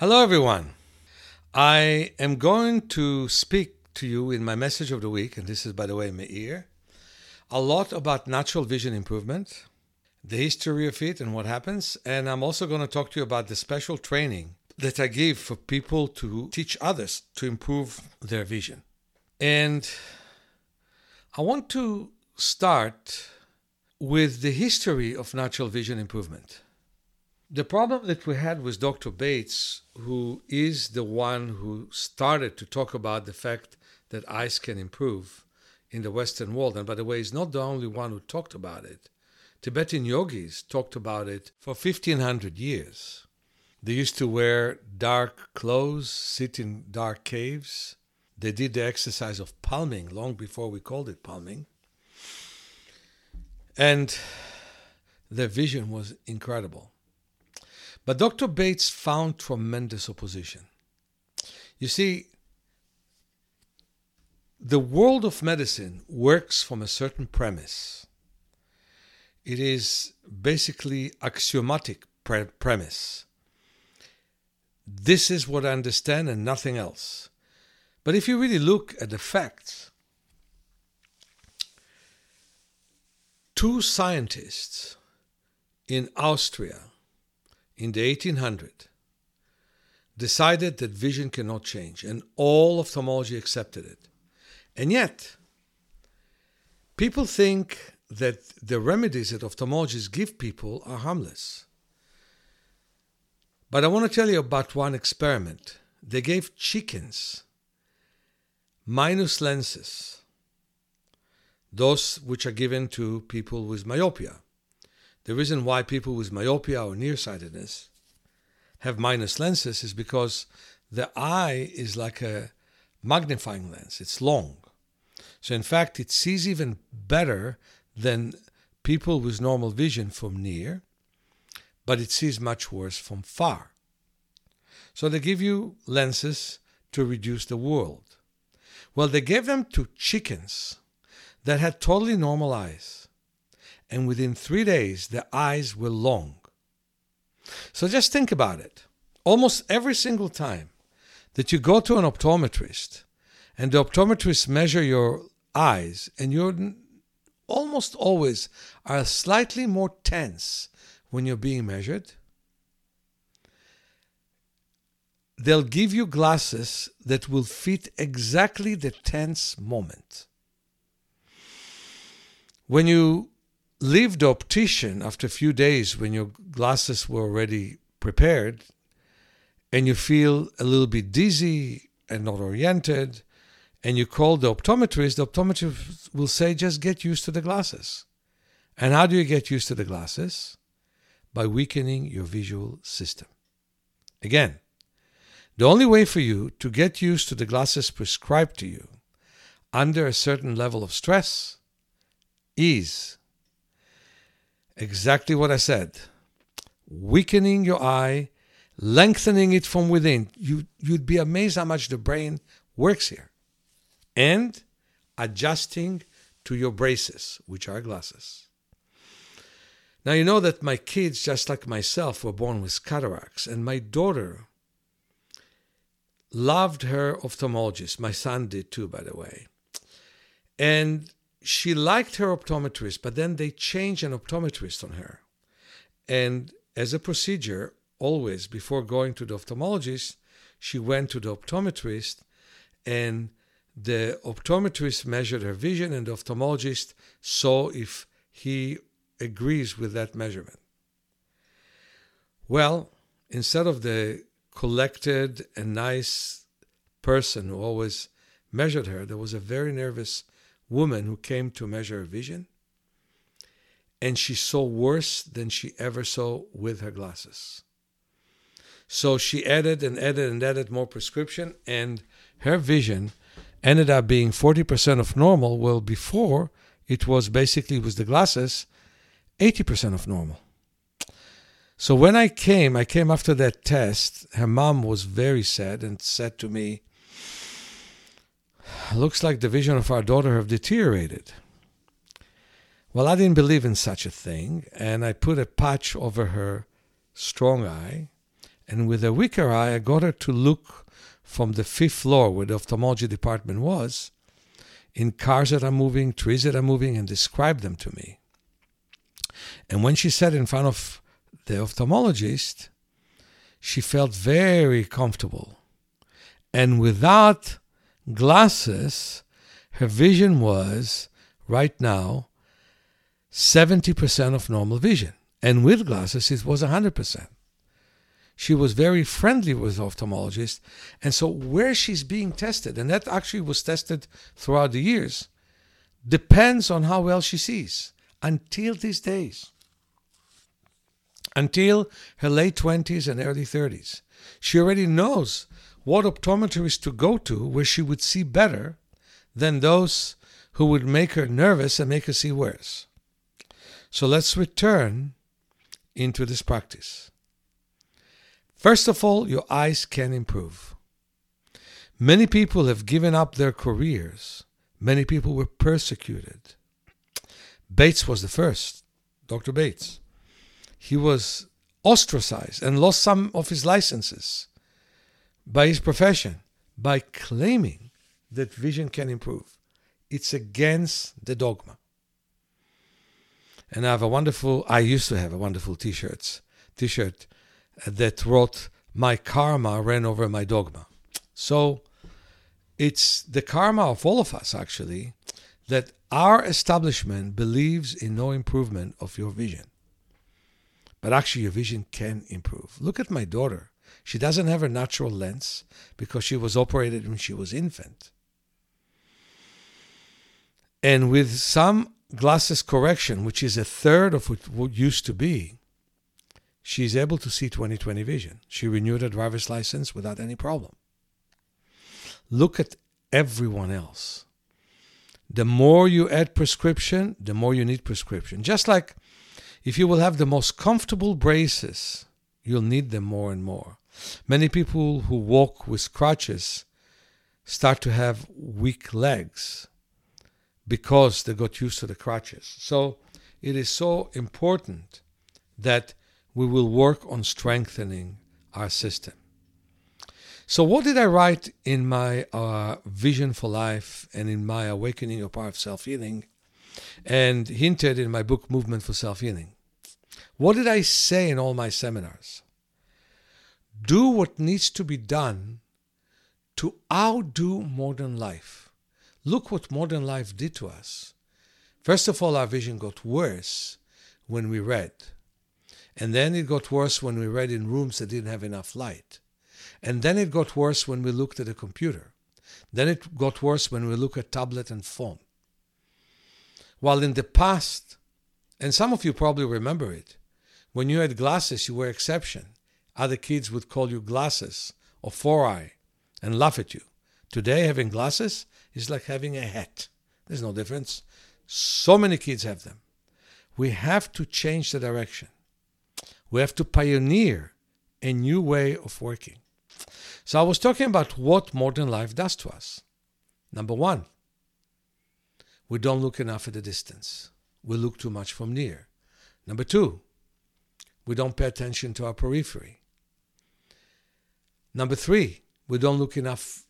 Hello, everyone. I am going to speak to you in my message of the week, and this is, by the way, Meir, a lot about natural vision improvement, the history of it, and what happens. And I'm also going to talk to you about the special training that I give for people to teach others to improve their vision. And I want to start with the history of natural vision improvement. The problem that we had with Dr. Bates, who is the one who started to talk about the fact that eyes can improve in the Western world, and by the way, he's not the only one who talked about it. Tibetan yogis talked about it for 1500 years. They used to wear dark clothes, sit in dark caves. They did the exercise of palming long before we called it palming. And their vision was incredible. But Dr. Bates found tremendous opposition. You see, the world of medicine works from a certain premise. It is basically axiomatic pre- premise. This is what I understand and nothing else. But if you really look at the facts, two scientists in Austria in the 1800 decided that vision cannot change, and all ophthalmology accepted it. And yet, people think that the remedies that ophthalmologists give people are harmless. But I want to tell you about one experiment. They gave chickens minus lenses, those which are given to people with myopia. The reason why people with myopia or nearsightedness have minus lenses is because the eye is like a magnifying lens, it's long. So, in fact, it sees even better than people with normal vision from near, but it sees much worse from far. So, they give you lenses to reduce the world. Well, they gave them to chickens that had totally normal eyes. And within three days, their eyes were long. So just think about it. Almost every single time that you go to an optometrist and the optometrist measure your eyes and you're almost always are slightly more tense when you're being measured, they'll give you glasses that will fit exactly the tense moment. When you the optician after a few days, when your glasses were already prepared, and you feel a little bit dizzy and not oriented, and you call the optometrist, the optometrist will say, just get used to the glasses. And how do you get used to the glasses? By weakening your visual system. Again, the only way for you to get used to the glasses prescribed to you under a certain level of stress is exactly what I said weakening your eye, lengthening it from within. You, you'd be amazed how much the brain works here. And adjusting to your braces, which are glasses. Now, you know that my kids, just like myself, were born with cataracts, and my daughter loved her ophthalmologist. My son did too, by the way. And she liked her optometrist, but then they changed an optometrist on her. And as a procedure, always before going to the ophthalmologist, she went to the optometrist, and the optometrist measured her vision, and the ophthalmologist saw if he agrees with that measurement. Well, instead of the collected and nice person who always measured her, there was a very nervous woman who came to measure her vision, and she saw worse than she ever saw with her glasses. So she added and added and added more prescription, and her vision ended up being 40% of normal. Well, before it was basically with the glasses, 80% of normal. So when I came, I came after that test. Her mom was very sad and said to me, Looks like the vision of our daughter have deteriorated. Well, I didn't believe in such a thing, and I put a patch over her strong eye, And with a weaker eye, I got her to look from the fifth floor where the ophthalmology department was in cars that are moving, trees that are moving, and describe them to me. And when she sat in front of the ophthalmologist, she felt very comfortable. And without glasses, her vision was right now 70% of normal vision. And with glasses, it was 100%. She was very friendly with ophthalmologists. And so, where she's being tested, and that actually was tested throughout the years, depends on how well she sees until these days. Until her late 20s and early 30s. She already knows what optometrist to go to where she would see better than those who would make her nervous and make her see worse. So let's return into this practice. First of all, your eyes can improve. Many people have given up their careers. Many people were persecuted. Bates was the first, Dr. Bates. He was ostracized and lost some of his licenses by his profession by claiming that vision can improve. It's against the dogma. And I have a wonderful, I used to have a wonderful t-shirts, t-shirt uh, that wrote, my karma ran over my dogma. So it's the karma of all of us, actually, that our establishment believes in no improvement of your vision. But actually, your vision can improve. Look at my daughter. She doesn't have a natural lens because she was operated when she was infant. And with some glasses correction, which is a third of what used to be, she's able to see 20/20 vision. She renewed her driver's license without any problem. Look at everyone else. The more you add prescription, the more you need prescription. Just like if you will have the most comfortable braces, you'll need them more and more. Many people who walk with crutches start to have weak legs because they got used to the crutches. So it is so important that we will work on strengthening our system. So, what did I write in my uh, Vision for Life and in my Awakening Your Power of Self Healing and hinted in my book Movement for Self Healing? What did I say in all my seminars? Do what needs to be done to outdo modern life. Look what modern life did to us. First of all, our vision got worse when we read. And then it got worse when we read in rooms that didn't have enough light. And then it got worse when we looked at a computer. Then it got worse when we look at tablet and phone. While in the past, and some of you probably remember it, when you had glasses, you were exception. Other kids would call you glasses or four eye and laugh at you. Today, having glasses is like having a hat. There's no difference. So many kids have them. We have to change the direction. We have to pioneer a new way of working. So I was talking about what modern life does to us. Number one, we don't look enough at the distance. We look too much from near. Number two, we don't pay attention to our periphery. Number three, we don't look enough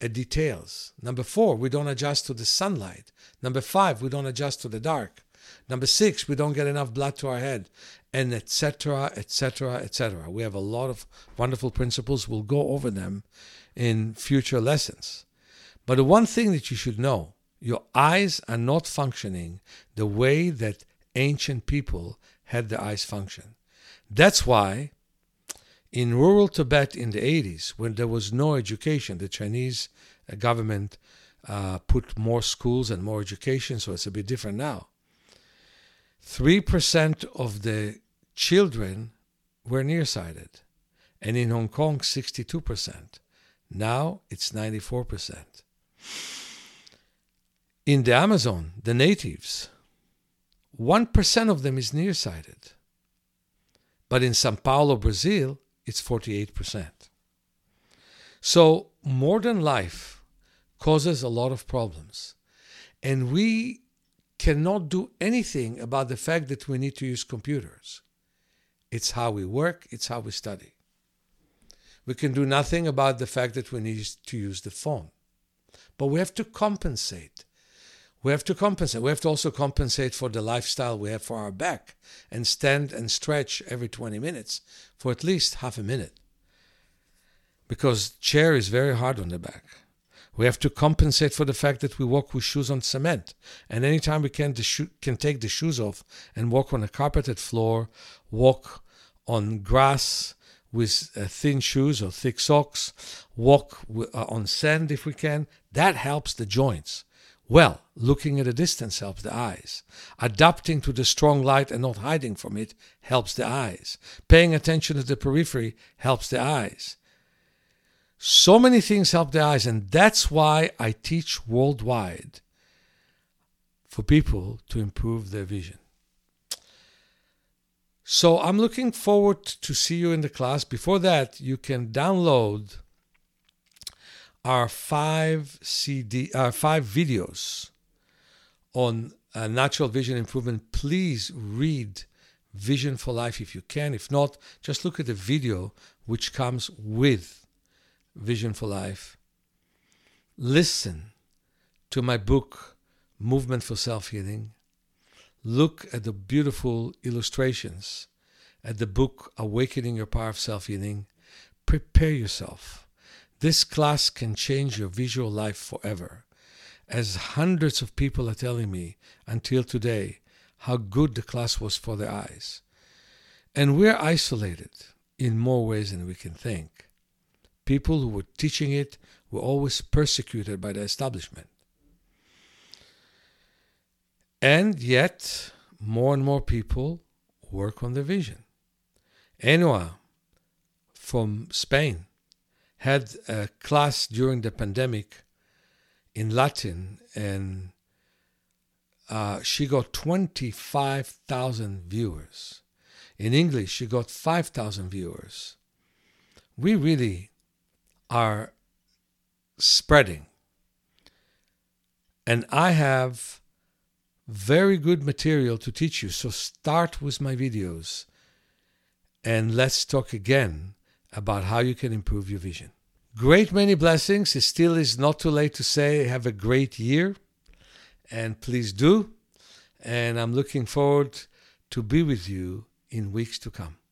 at details. Number four, we don't adjust to the sunlight. Number five, we don't adjust to the dark. Number six, we don't get enough blood to our head, and etc., etc., etc. We have a lot of wonderful principles. We'll go over them in future lessons. But the one thing that you should know your eyes are not functioning the way that ancient people had their eyes function. That's why in rural Tibet in the 80s, when there was no education, the Chinese uh, government uh, put more schools and more education, so it's a bit different now. 3% of the children were nearsighted, and in Hong Kong, 62%. Now it's 94%. In the Amazon, the natives, 1% of them is nearsighted. But in Sao Paulo, Brazil, it's 48%. So modern life causes a lot of problems. And we cannot do anything about the fact that we need to use computers. It's how we work, it's how we study. We can do nothing about the fact that we need to use the phone. But we have to compensate. We have to compensate. We have to also compensate for the lifestyle we have for our back and stand and stretch every 20 minutes for at least half a minute. Because chair is very hard on the back. We have to compensate for the fact that we walk with shoes on cement. And anytime we can, sho- can take the shoes off and walk on a carpeted floor, walk on grass with uh, thin shoes or thick socks, walk w- uh, on sand if we can, that helps the joints. Well, looking at a distance helps the eyes. Adapting to the strong light and not hiding from it helps the eyes. Paying attention to the periphery helps the eyes. So many things help the eyes, and that's why I teach worldwide for people to improve their vision. So I'm looking forward to see you in the class. Before that, you can download our five CD, our five videos on uh, natural vision improvement. Please read Vision for Life if you can. If not, just look at the video which comes with Vision for Life. Listen to my book, Movement for Self Healing. Look at the beautiful illustrations at the book, Awakening Your Power of Self Healing. Prepare yourself. This class can change your visual life forever. As hundreds of people are telling me until today how good the class was for their eyes. And we're isolated in more ways than we can think people who were teaching it were always persecuted by the establishment. And yet, more and more people work on their vision. Enua from Spain had a class during the pandemic in Latin, and uh, she got 25,000 viewers. In English, she got 5,000 viewers. We really are spreading. And I have very good material to teach you. So start with my videos and let's talk again about how you can improve your vision. Great many blessings. It still is not too late to say have a great year. And please do. And I'm looking forward to be with you in weeks to come.